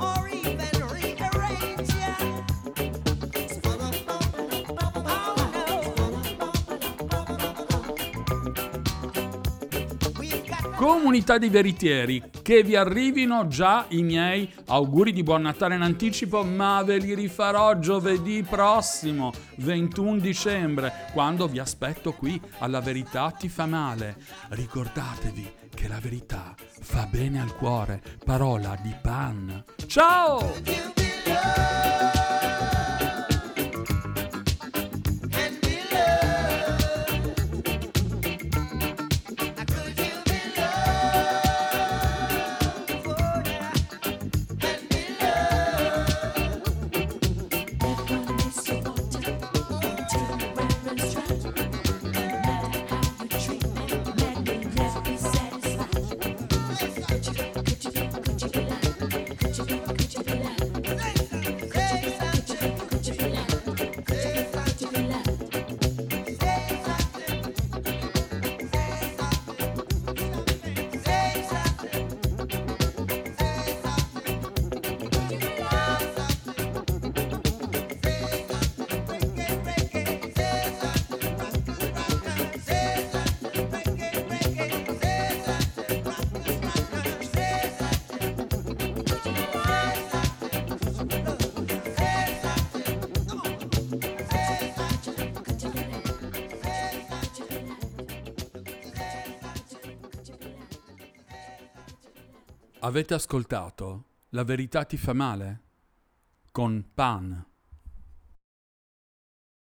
or even rearrange ya. Comunità di veritieri, che vi arrivino già i miei auguri di buon Natale in anticipo, ma ve li rifarò giovedì prossimo, 21 dicembre, quando vi aspetto qui alla verità ti fa male. Ricordatevi che la verità fa bene al cuore. Parola di pan. Ciao! Avete ascoltato La verità ti fa male? Con Pan.